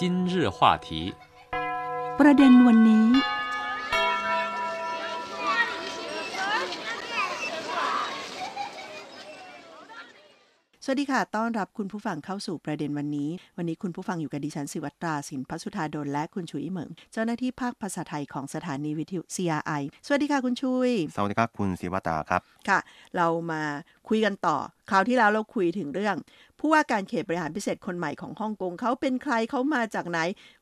今日话题ประเด็นวันนี้ สวัสดีค่ะ ต้อนรับคุณผู้ฟังเข้าสู่ประเด็นวันนี้ วันนี้คุณผู้ฟังอยู่กับดิฉันสิวัตราสินพัสุธาดลและคุณชุยเหมิง เจ้าหน้าที่ภาคภาษาไทยของสถานีวิทยุ CRI สวัสดีค่ะคุณชุย สวัสดีครับคุณศิวตาครับ ค่ะ เรามาคุยกันต่อ คราวที่แล้วเราคุยถึงเรื่อง ผู้ว่าการเขตบริหารพิเศษคนใหม่ของฮ่องกงเขาเป็นใครเขามาจากไหน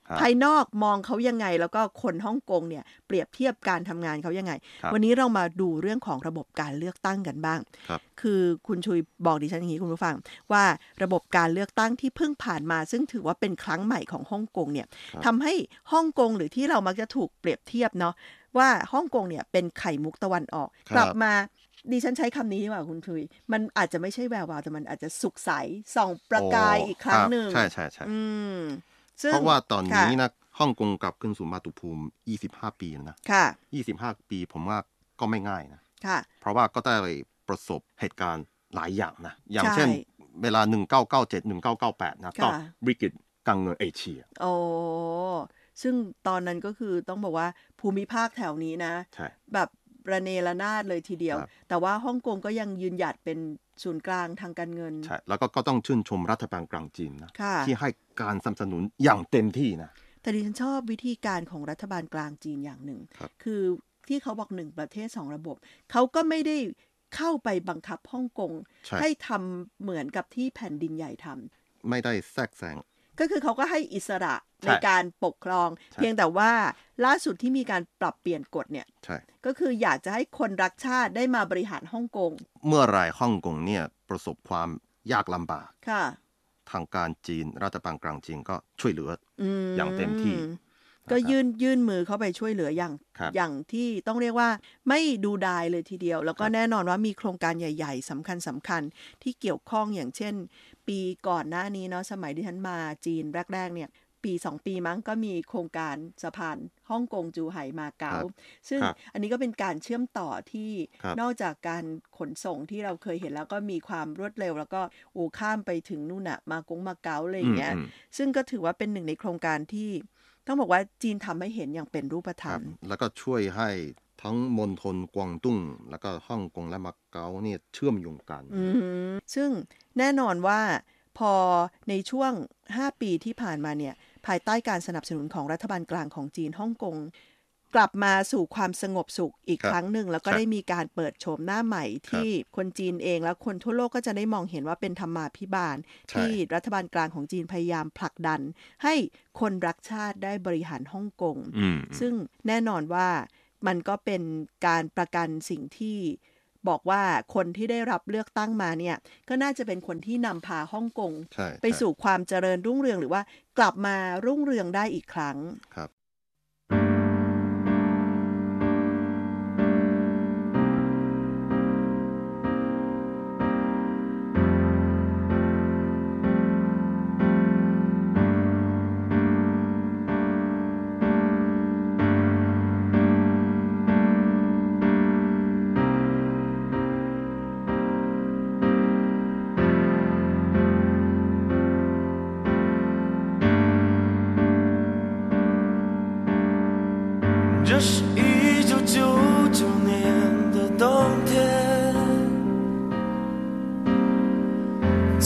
ครับภายนอกมองเขายังไง แล้วก็คนฮ่องกงเนี่ยเปรียบเทียบการทำงานเขายังไงครับวันนี้เรามาดูเรื่องของระบบการเลือกตั้งกันบ้างครับคือคุณชุยบอกดิฉันอย่างนี้คุณผู้ฟัง ว่าระบบการเลือกตั้งที่เพิ่งผ่านมา ซึ่งถือว่าเป็นครั้งใหม่ของฮ่องกงเนี่ยครับทำให้ฮ่องกงหรือที่เรามักจะถูกเปรียบเทียบเนาะว่าฮ่องกงเนี่ยเป็นไข่มุกตะวันออกครับกลับมา ดิฉันใช้คำนี้ดีกว่าคุณชุย มันอาจจะไม่ใช่แวววาวแต่มันอาจจะสุกใสส่องประกายโอีกครั้งหนึ่งบใช่ใช่ใช่อืมซึ่งเพราะว่าตอนนี้ค่ะนะฮ่องกงกลับขึ้นสู่มาตุภูมิ 25 ปีแล้วนะค่ะ25 ปีผมว่าก็ไม่ง่ายนะค่ะเพราะว่าก็ได้ประสบเหตุการณ์หลายอย่างนะ อย่างใช่เช่น เวลา 1997 1998 นะก็ค่ะวิกฤตการเงินเอเชีย โอ้ ซึ่งตอนนั้นก็คือต้องบอกว่าภูมิภาคแถวนี้นะใช่แบบ ระเนระนาดเลยทีเดียวครับแต่ว่าฮ่องกงก็ยังยืนหยัดเป็นศูนย์กลางทางการเงิน ใช่ แล้วก็ก็ต้องชื่นชมรัฐบาลกลางจีนนะค่ะที่ให้การสนับสนุนอย่างเต็มที่นะ แต่ดิฉันชอบวิธีการของรัฐบาลกลางจีนอย่างหนึ่งครับคือที่เขาบอกหนึ่งประเทศสองระบบ เขาก็ไม่ได้เข้าไปบังคับฮ่องกงใช่ให้ทำเหมือนกับที่แผ่นดินใหญ่ทำไม่ได้แทรกแซง ก็คือเขาก็ให้อิสระใช่ในการปกครองใช่เพียงแต่ว่าล่าสุดที่มีการปรับเปลี่ยนกฎเนี่ยใช่ก็คืออยากจะให้คนรักชาติได้มาบริหารฮ่องกง เมื่อไหรฮ่องกงเนี่ยประสบความยากลำบากค่ะ ทางการจีนรัฐบาลกลางจีนก็ช่วยเหลืออืมอย่างเต็มที่ ก็นะครับยื่นยื่นมือเข้าไปช่วยเหลืออย่างครับอย่างที่ต้องเรียกว่าไม่ดูดายเลยทีเดียว แล้วก็ครับแน่นอนว่ามีโครงการใหญ่ ๆสำคัญสำคัญที่เกี่ยวข้องอย่างเช่น ปีก่อนหน้านี้เนาะสมัยที่ฉันมาจีนแรก ๆ เนี่ย ปีสองปีมั้งก็มีโครงการสะพานฮ่องกงจูไห่มาเก๊าครับซึ่งครับอันนี้ก็เป็นการเชื่อมต่อที่ครับนอกจากการขนส่งที่เราเคยเห็นแล้วก็มีความรวดเร็ว แล้วก็โอ้ข้ามไปถึงนู่นอะมากงมาเก๊าอะไรอย่างเงี้ยอืมซึ่งก็ถือว่าเป็นหนึ่งในโครงการที่ต้องบอกว่าจีนทำให้เห็นอย่างเป็นรูปธครรรัมบแล้วก็ช่วยให้ ทั้งมณฑลกวางตุ้ง แล้วก็ฮ่องกงและมาเก๊าเนี่ยเชื่อมโยงกันอืมซึ่งแน่นอนว่าพอในช่วง 5 ปีที่ผ่านมาเนี่ยภายใต้การสนับสนุนของรัฐบาลกลางของจีนฮ่องกงกลับมาสู่ความสงบสุขอีกครับครั้งหนึ่ง แล้วก็ใช่ได้มีการเปิดโฉมหน้าใหม่ที่คนจีนเองและคนทั่วโลกก็จะได้มองเห็นว่าเป็นธรรมาภิบาลใช่ที่รัฐบาลกลางของจีนพยายามผลักดัน ให้คนรักชาติได้บริหารฮ่องกงอืมซึ่งแน่นอนว่า มันก็เป็นการประกันสิ่งที่บอกว่าคนที่ได้รับเลือกตั้งมาเนี่ย ก็น่าจะเป็นคนที่นำพาฮ่องกงใช่ไปใช่สู่ความเจริญรุ่งเรืองหรือว่ากลับมารุ่งเรืองได้อีกครั้งครับ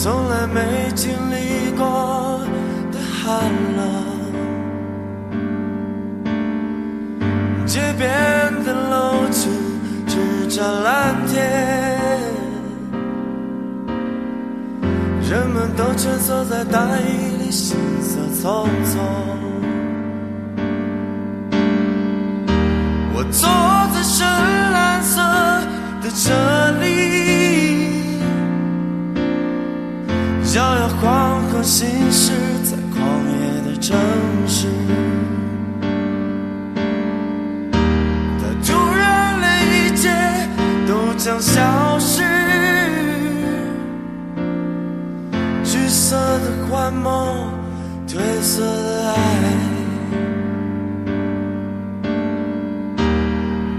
从来没经历过的寒冷。街边的楼群只沾蓝天，人们都蜷缩在大衣里，行色匆匆。我坐在深蓝色的车里，摇摇晃晃行驶在狂野的城市。但突然，连一切都将消失，橘色的幻梦，褪色的爱。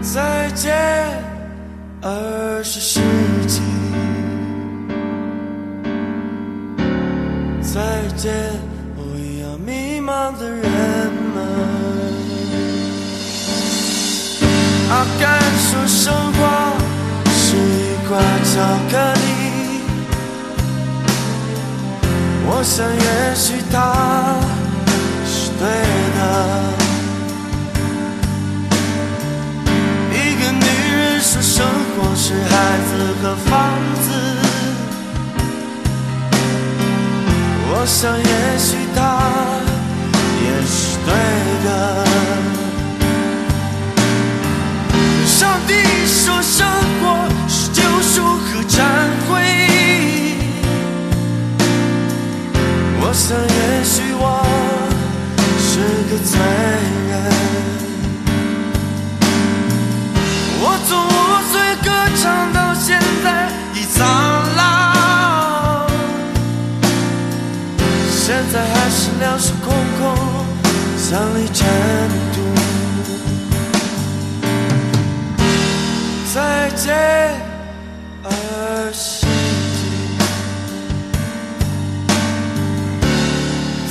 再见，二十世纪。再见，我要迷茫的人们。啊，敢说生活是一块巧克力？我想，也许它是对的。一个女人说，生活是孩子和房子。我想，也许他也是对的。上帝说，生活是救赎和忏悔。我想，也许我是个罪两手空空，像粒尘土。再见，二十纪，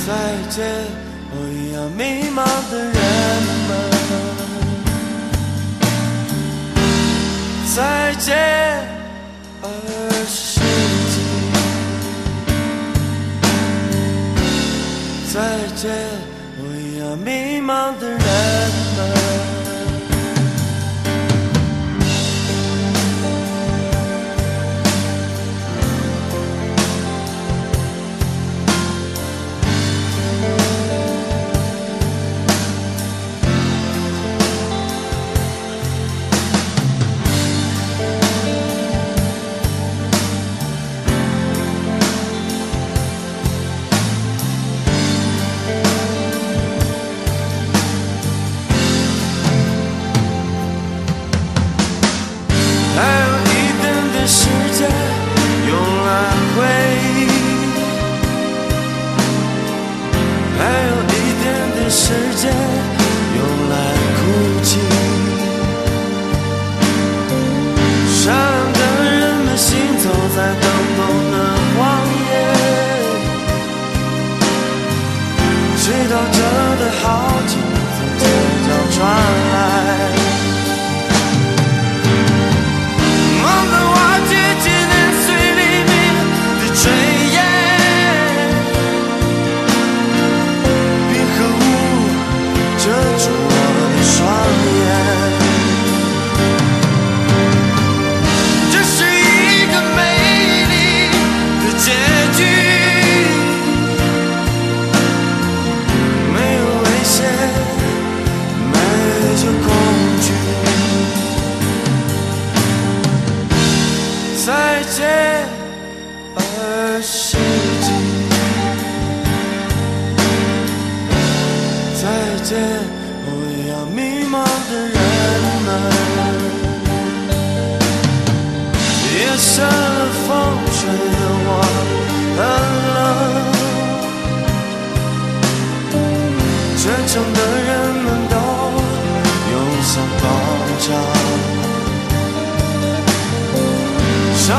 再见，我一样迷茫的人们。再见，我一样迷茫的人。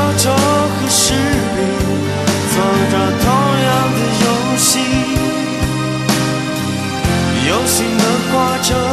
小丑和士兵做着同样的游戏，游戏的挂着。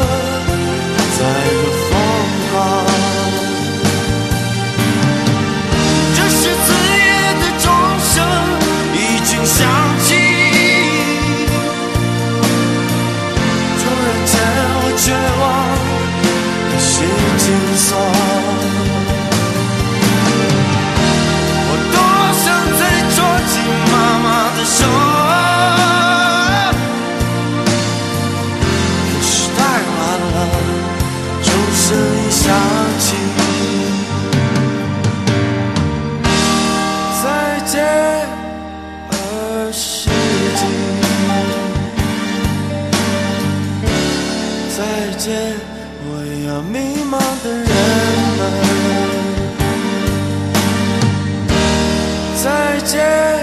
picture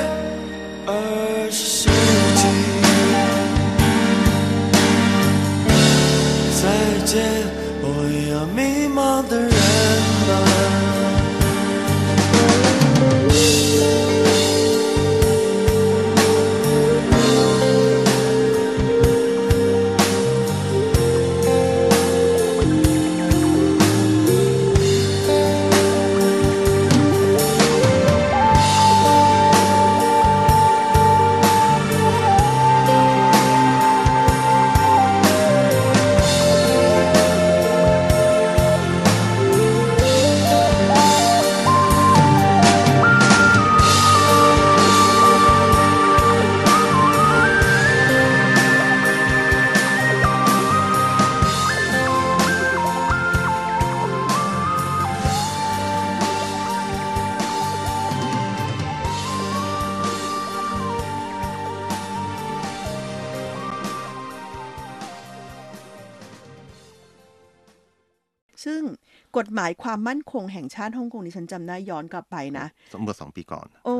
ายความมั่นคงแห่งชาติฮ่องกงดิฉันจำได้ย้อนกลับไปนะเมื่อสองปีก่อน โอ้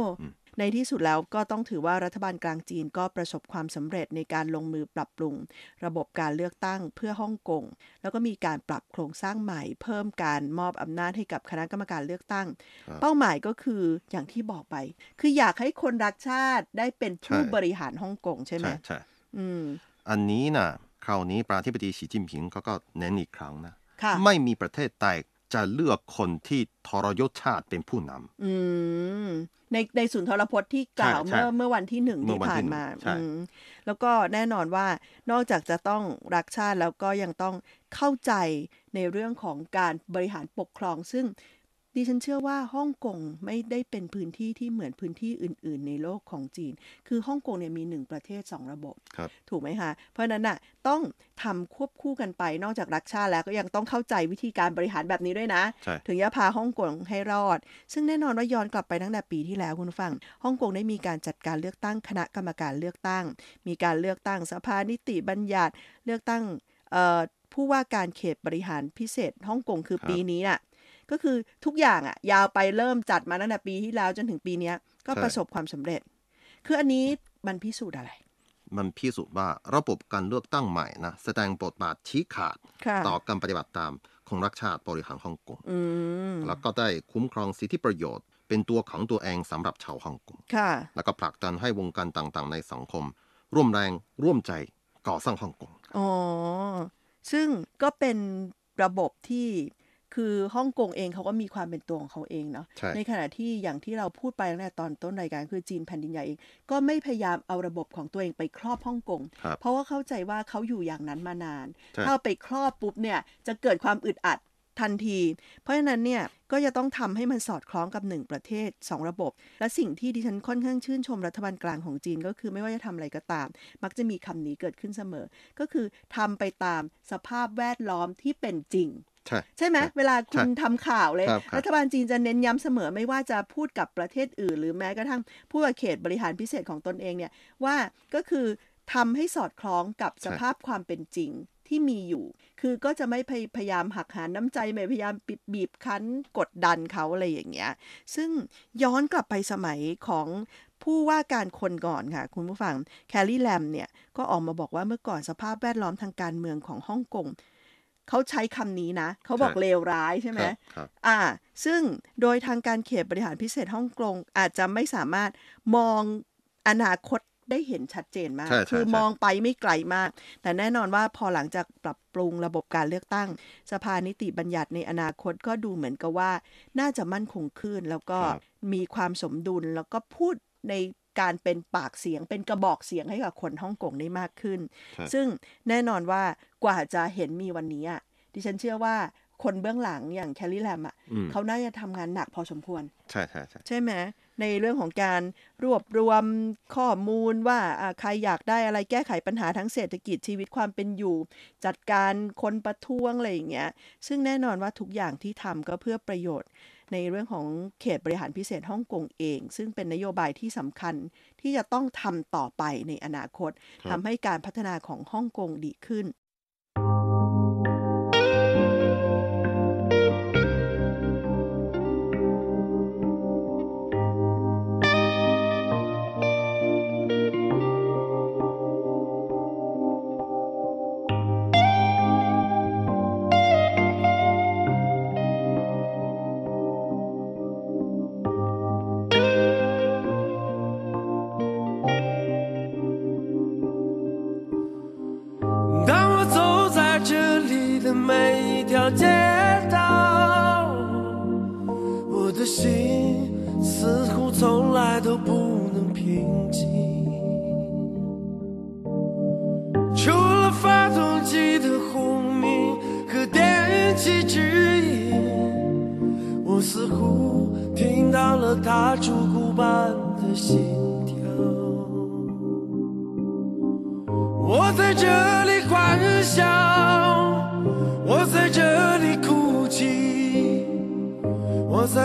ในที่สุดแล้วก็ต้องถือว่ารัฐบาลกลางจีนก็ประสบความสำเร็จในการลงมือปรับปรุง ระบบการเลือกตั้งเพื่อฮ่องกง แล้วก็มีการปรับโครงสร้างใหม่ เพิ่มการมอบอำนาจให้กับคณะกรรมการเลือกตั้งครับเป้าหมายก็คืออย่างที่บอกไป คืออยากให้คนรักชาติได้เป็นผู้ใช่บริหารฮ่องกงใช่ไหมใช่ใช่อืมอันนี้นะคราวนี้ประธานาธิบดีสีจิ้นผิงเขาก็เน้นอีกครั้งนะค่ะไม่มีประเทศใด จะเลือกคนที่ทรยศชาติเป็นผู้นำอืมในในศูนย์ทรพจน์ที่กล่าวใช่ใช่เมื่อเมื่อวันที่หนึ่งเมื่ที่อวันที่ผ่านหนึ่งมาใช่อืมแล้วก็แน่นอนว่านอกจากจะต้องรักชาติแล้วก็ยังต้องเข้าใจในเรื่องของการบริหารปกครองซึ่ง ดิฉันเชื่อว่าฮ่องกงไม่ได้เป็นพื้นที่ที่เหมือนพื้นที่อื่น ๆ ในโลกของจีน คือฮ่องกงเนี่ยมีหนึ่งประเทศสองระบบครับถูกไหมคะ เพราะฉะนั้นน่ะต้องทำควบคู่กันไปนอกจากรักชาติแล้วก็ยังต้องเข้าใจวิธีการบริหารแบบนี้ด้วยนะใช่ถึงจะพาฮ่องกงให้รอด ซึ่งแน่นอนว่าย้อนกลับไปตั้งแต่ปีที่แล้วคุณผู้ฟังฮ่องกงได้มีการจัดการเลือกตั้งคณะกรรมการเลือกตั้ง มีการเลือกตั้งสภานิติบัญญัติเลือกตั้งเอ่อผู้ว่าการเขตบริหารพิเศษฮ่องกงคือครับปีนี้น่ะ ก็คือทุกอย่างอะยาวไปเริ่มจัดมาตั้งแต่ปีที่แล้วจนถึงปีเนี้ยก็ประสบความสำเร็จ คืออันนี้มันพิสูจน์อะไร มันพิสูจน์ว่าระบบการเลือกตั้งใหม่นะแสดงบทบาทชี้ขาดค่ะต่อการปฏิบัติตามของรักชาติบริหารฮ่องกงอืมแล้วก็ได้คุ้มครองสิทธิประโยชน์ เป็นตัวของตัวเองสำหรับชาวฮ่องกงค่ะแล้วก็ผลักดันให้วงการต่างๆ ในสังคม ร่วมแรงร่วมใจก่อสร้างฮ่องกงอ๋อซึ่งก็เป็นระบบที่ คือฮ่องกงเองเขาก็มีความเป็นตัวของเขาเองเนาะใช่ขณะที่อย่างที่เราพูดไปตั้งแต่ตอนต้นรายการคือจีนแผ่นดินใหญ่เอง ก็ไม่พยายามเอาระบบของตัวเองไปครอบฮ่องกงครับเพราะว่าเข้าใจว่าเขาอยู่อย่างนั้นมานานใช่ถ้าเอาไปครอบปุ๊บเนี่ยจะเกิดความอึดอัดทันที เพราะฉะนั้นเนี่ยก็จะต้องทำให้มันสอดคล้องกับหนึ่งประเทศสองระบบ และสิ่งที่ดิฉันค่อนข้างชื่นชมรัฐบาลกลางของจีน ก็คือไม่ว่าจะทำอะไรก็ตาม มักจะมีคำนี้เกิดขึ้นเสมอ ก็คือทำไปตามสภาพแวดล้อมที่เป็นจริง ใช่ใช่ไหมเวลาคุณทำข่าวเลยครับครับรัฐบาลจีนจะเน้นย้ำเสมอไม่ว่าจะพูดกับประเทศอื่น หรือแม้กระทั่งผู้ว่าเขตบริหารพิเศษของตนเองเนี่ยว่าก็คือทำให้สอดคล้องกับสภาพความเป็นจริงที่มีอยู่ คือก็จะไม่พยพยายามหักหาน้ำใจ ไม่พยายามปิดบีบคั้นกดดันเขาอะไรอย่างเงี้ย ซึ่งย้อนกลับไปสมัยของผู้ว่าการคนก่อนค่ะ คุณผู้ฟังแคลรี่แลมเนี่ย ก็ออกมาบอกว่าเมื่อก่อนสภาพแวดล้อมทางการเมืองของฮ่องกง เขาใช้คำนี้นะ เขาบอกใช่เลวร้ายใช่ไหมครับครับอ่า ซึ่งโดยทางการเขตบริหารพิเศษฮ่องกงอาจจะไม่สามารถมองอนาคตได้เห็นชัดเจนมากใช่ใช่คือใช่มองไปไม่ไกลมาก แต่แน่นอนว่าพอหลังจากปรับปรุงระบบการเลือกตั้ง สภานิติบัญญัติในอนาคตก็ดูเหมือนกับว่า น่าจะมั่นคงขึ้นแล้วก็ครับมีความสมดุลแล้วก็พูดใน การเป็นปากเสียงเป็นกระบอกเสียงให้กับคนฮ่องกงได้มากขึ้นใช่ซึ่งแน่นอนว่ากว่าจะเห็นมีวันนี้อะดิฉันเชื่อว่า คนเบื้องหลังอย่างแคลรี่แลมอะอืมเขาน่าจะทำงานหนักพอสมควร ใช่ใช่ใช่ใช่ไหมในเรื่องของการรวบรวมข้อมูลว่าอ่าใครอยากได้อะไรแก้ไขปัญหาทั้งเศรษฐกิจชีวิตความเป็นอยู่ จัดการคนประท้วงอะไรอย่างเงี้ยซึ่งแน่นอนว่าทุกอย่างที่ทำก็เพื่อประโยชน์ในเรื่องของเขตบริหารพิเศษฮ่องกงเอง ซึ่งเป็นนโยบายที่สำคัญที่จะต้องทำต่อไปในอนาคตทำให้การพัฒนาของฮ่องกงดีขึ้น 条街道，我的心似乎从来都不能平静。除了发动机的轰鸣和电气指引，我似乎听到了它烛骨般的心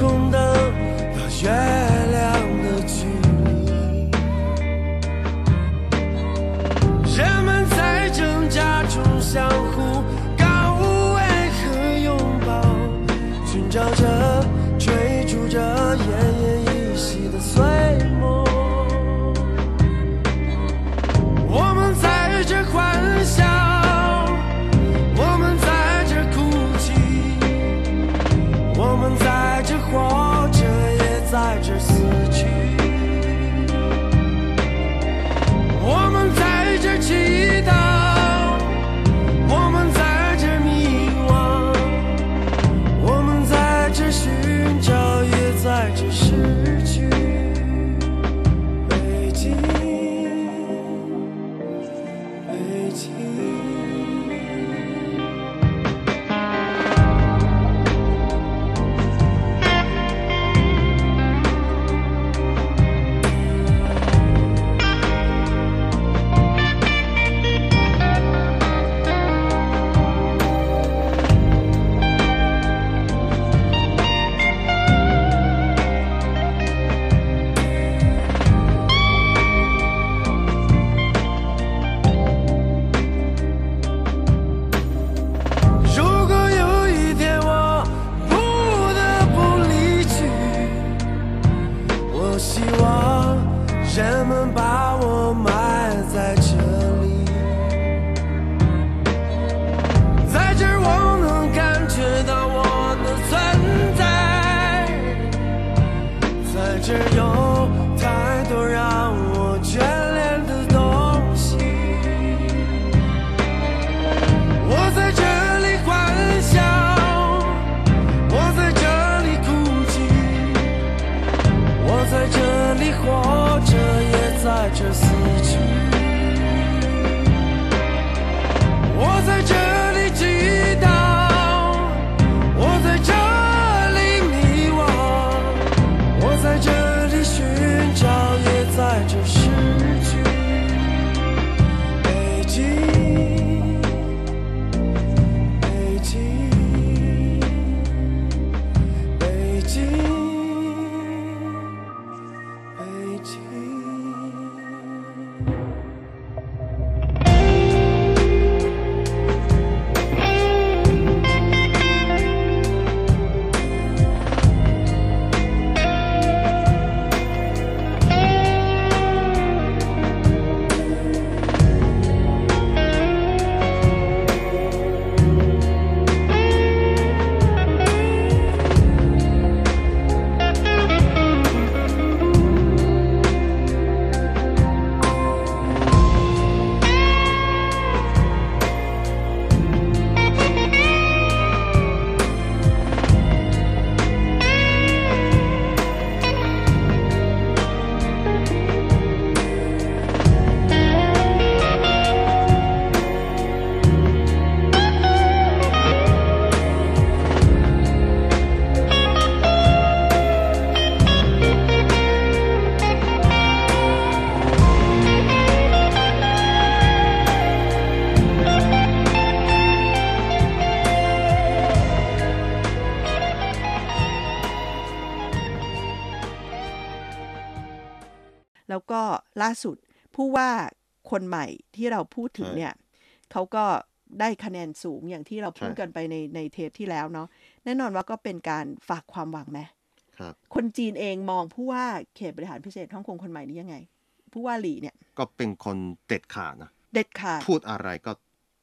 像霓虹灯到月亮的距离。人们在挣扎中相互告慰和拥抱，寻找着、 สุดผู้ว่าคนใหม่ที่เราพูดถึงใช่เนี่ยเขาก็ได้คะแนนสูงอย่างที่เราพูดใช่กันไปในในเทปที่แล้วเนาะแน่นอนว่าก็เป็นการฝากความหวังไหมครับคนจีนเองมองผู้ว่าเขตบริหารพิเศษฮ่องกงคนใหม่นี้ยังไง ผู้ว่าหลี่เนี่ยก็เป็นคนเด็ดขาดนะเด็ดขาดพูดอะไรก็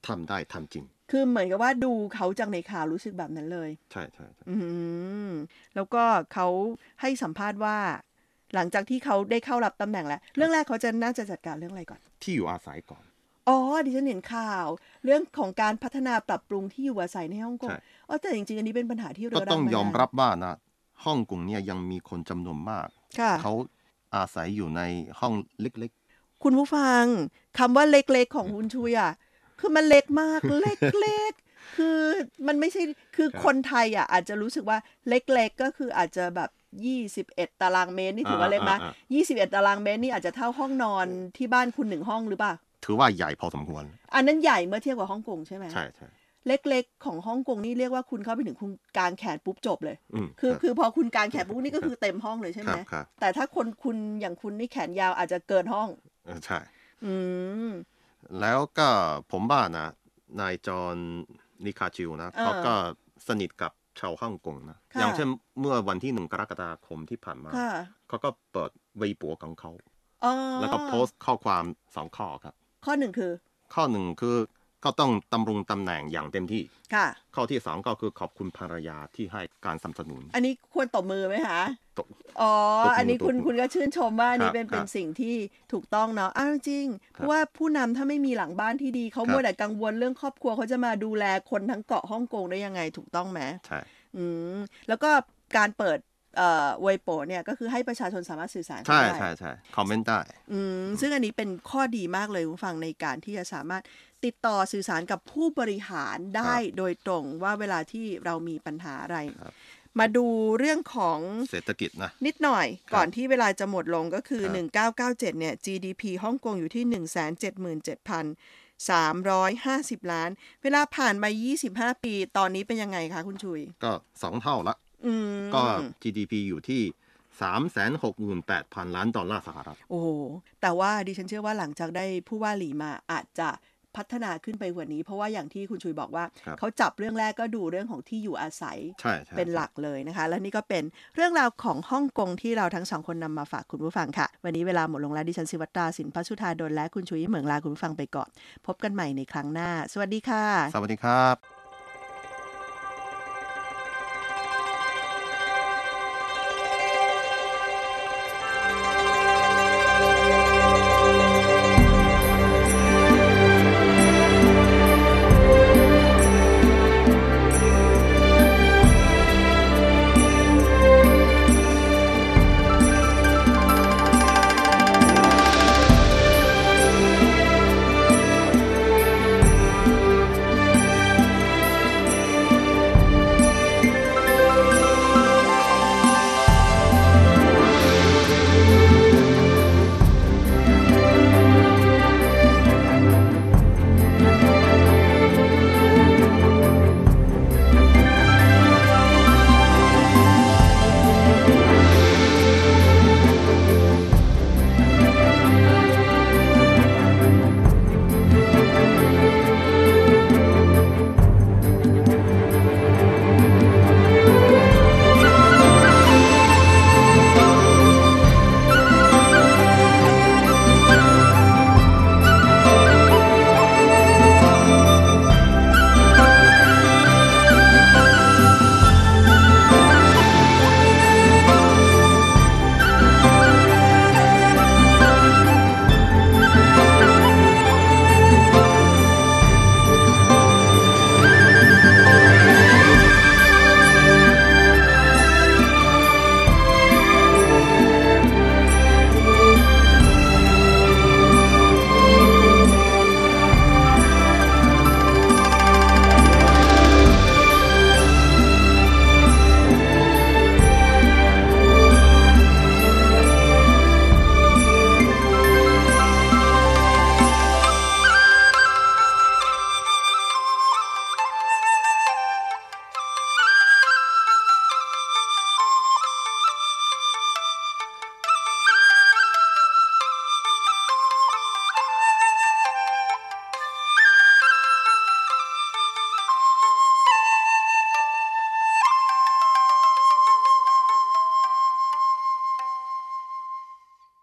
ทำได้ทำจริง คือเหมือนกับว่าดูเขาจากในข่าวรู้สึกแบบนั้นเลย ใช่ใช่ใช่อืมแล้วก็เขาให้สัมภาษณ์ว่า หลังจากที่เขาได้เข้ารับตำแหน่งแล้ว เรื่องแรกเขาจะน่าจะจัดการเรื่องอะไรก่อน ที่อยู่อาศัยก่อน อ๋อ ดิฉันเห็นข่าว เรื่องของการพัฒนาปรับปรุงที่อยู่อาศัยในฮ่องกงใช่อ๋อแต่จริงๆ อันนี้เป็นปัญหาที่เรืก็อรังต้องมานานยอมรับว่านะฮ่องกงเนี่ยยังมีคนจำนวนมากค่ะเขาอาศัยอยู่ในห้องเล็กคุณผู้ฟังคำว่าเล็กๆของคุณชุยอะคือมันเล็กมากเล็กเล็ก คือมันไม่ใช่คือครับคนไทยอะอาจจะรู้สึกว่าเล็กๆก็คืออาจจะแบบ21ตารางเมตรนี่ถือว่าเล็กไหมอ่ายี่สิบเอ็ดตารางเมตรนี่อาจจะเท่าห้องนอนที่บ้านคุณหนึ่งห้องหรือเปล่า ถือว่าใหญ่พอสมควร อันนั้นใหญ่เมื่อเทียบกับฮ่องกงใช่ไหมใช่ใช่เล็กๆ ของฮ่องกงนี่เรียกว่าคุณเข้าไปถึงคุณกางแขนปุ๊บจบเลยอืมคือรับคือพอคุณกางแขนปุ๊บนี่ก็คือเต็มห้องเลยใช่ไหคมรับครับแต่ถ้าคนคุณอย่างคุณนี่แขนยาวอาจจะเกินห้องเออใช่ อืมแล้วก็ผมว่านะนายจอห์น นิคาจิวนะเออเขาก็สนิทกับชาวฮ่องกงนะค่ะอย่างเช่นเมื่อวันที่หนึ่งกรกฎาคมที่ผ่านมาค่ะเขาก็เปิดเว็บปัวของเขาอ๋อแล้วก็โพสต์ข้อความสองข้อครับ ข้อหนึ่งคือ ข้อหนึ่งคือ ก็ต้องดำรงตำแหน่งอย่างเต็มที่ ค่ะ ข้อที่สองก็คือขอบคุณภรรยาที่ให้การสนับสนุน อันนี้ควรตบมือไหมคะ ตบ อ๋อ ตบมืออันนี้คุณตบมือคุณก็ชื่นชมว่าอันนี้ครับเป็นครับเป็นสิ่งที่ถูกต้องเนาะ อ้าวจริงๆเพราะว่าผู้นำถ้าไม่มีหลังบ้านที่ดีเขาครับ มัวแต่กังวลเรื่องครอบครัวเขาจะมาดูแลคนทั้งเกาะฮ่องกงได้ยังไงถูกต้องไหม ใช่ อืม แล้วก็การเปิดเอ่อเวยโปเนี่ยก็คือให้ประชาชนสามารถสื่อสารกันใช่ได้ ใช่ใช่คอมเมนต์ได้ อืมซึ่งอันนี้เป็นข้อดีมากเลยคุณผู้ฟังในการที่จะสามารถ ติดต่อสื่อสารกับผู้บริหารได้โดยตรงว่าเวลาที่เรามีปัญหาอะไรครับมาดูเรื่องของเศรษฐกิจนะนิดหน่อยครับก่อนที่เวลาจะหมดลงก็คือครับ1997 เนี่ย GDP ฮ่องกงอยู่ที่ 177,350 ล้าน เวลาผ่านมา 25 ปีตอนนี้เป็นยังไงคะคุณชุย ก็สองเท่าละอืมก็ GDP อยู่ที่368,000 ล้านดอลลาร์สหรัฐ โอ้โห แต่ว่าดิฉันเชื่อว่าหลังจากได้ผู้ว่าหลีมาอาจจะ พัฒนาขึ้นไปกว่านี้ เพราะว่าอย่างที่คุณชุยบอกว่าครับเขาจับเรื่องแรกก็ดูเรื่องของที่อยู่อาศัยใช่ใช่เป็นหลักเลยนะคะ และนี่ก็เป็นเรื่องราวของฮ่องกงที่เราทั้งสองคนนำมาฝากคุณผู้ฟังค่ะ วันนี้เวลาหมดลงแล้วดิฉันสิวัตราสินพัชุธาดลและคุณชุยเหมืองลาคุณผู้ฟังไปก่อน พบกันใหม่ในครั้งหน้า สวัสดีค่ะ สวัสดีครับ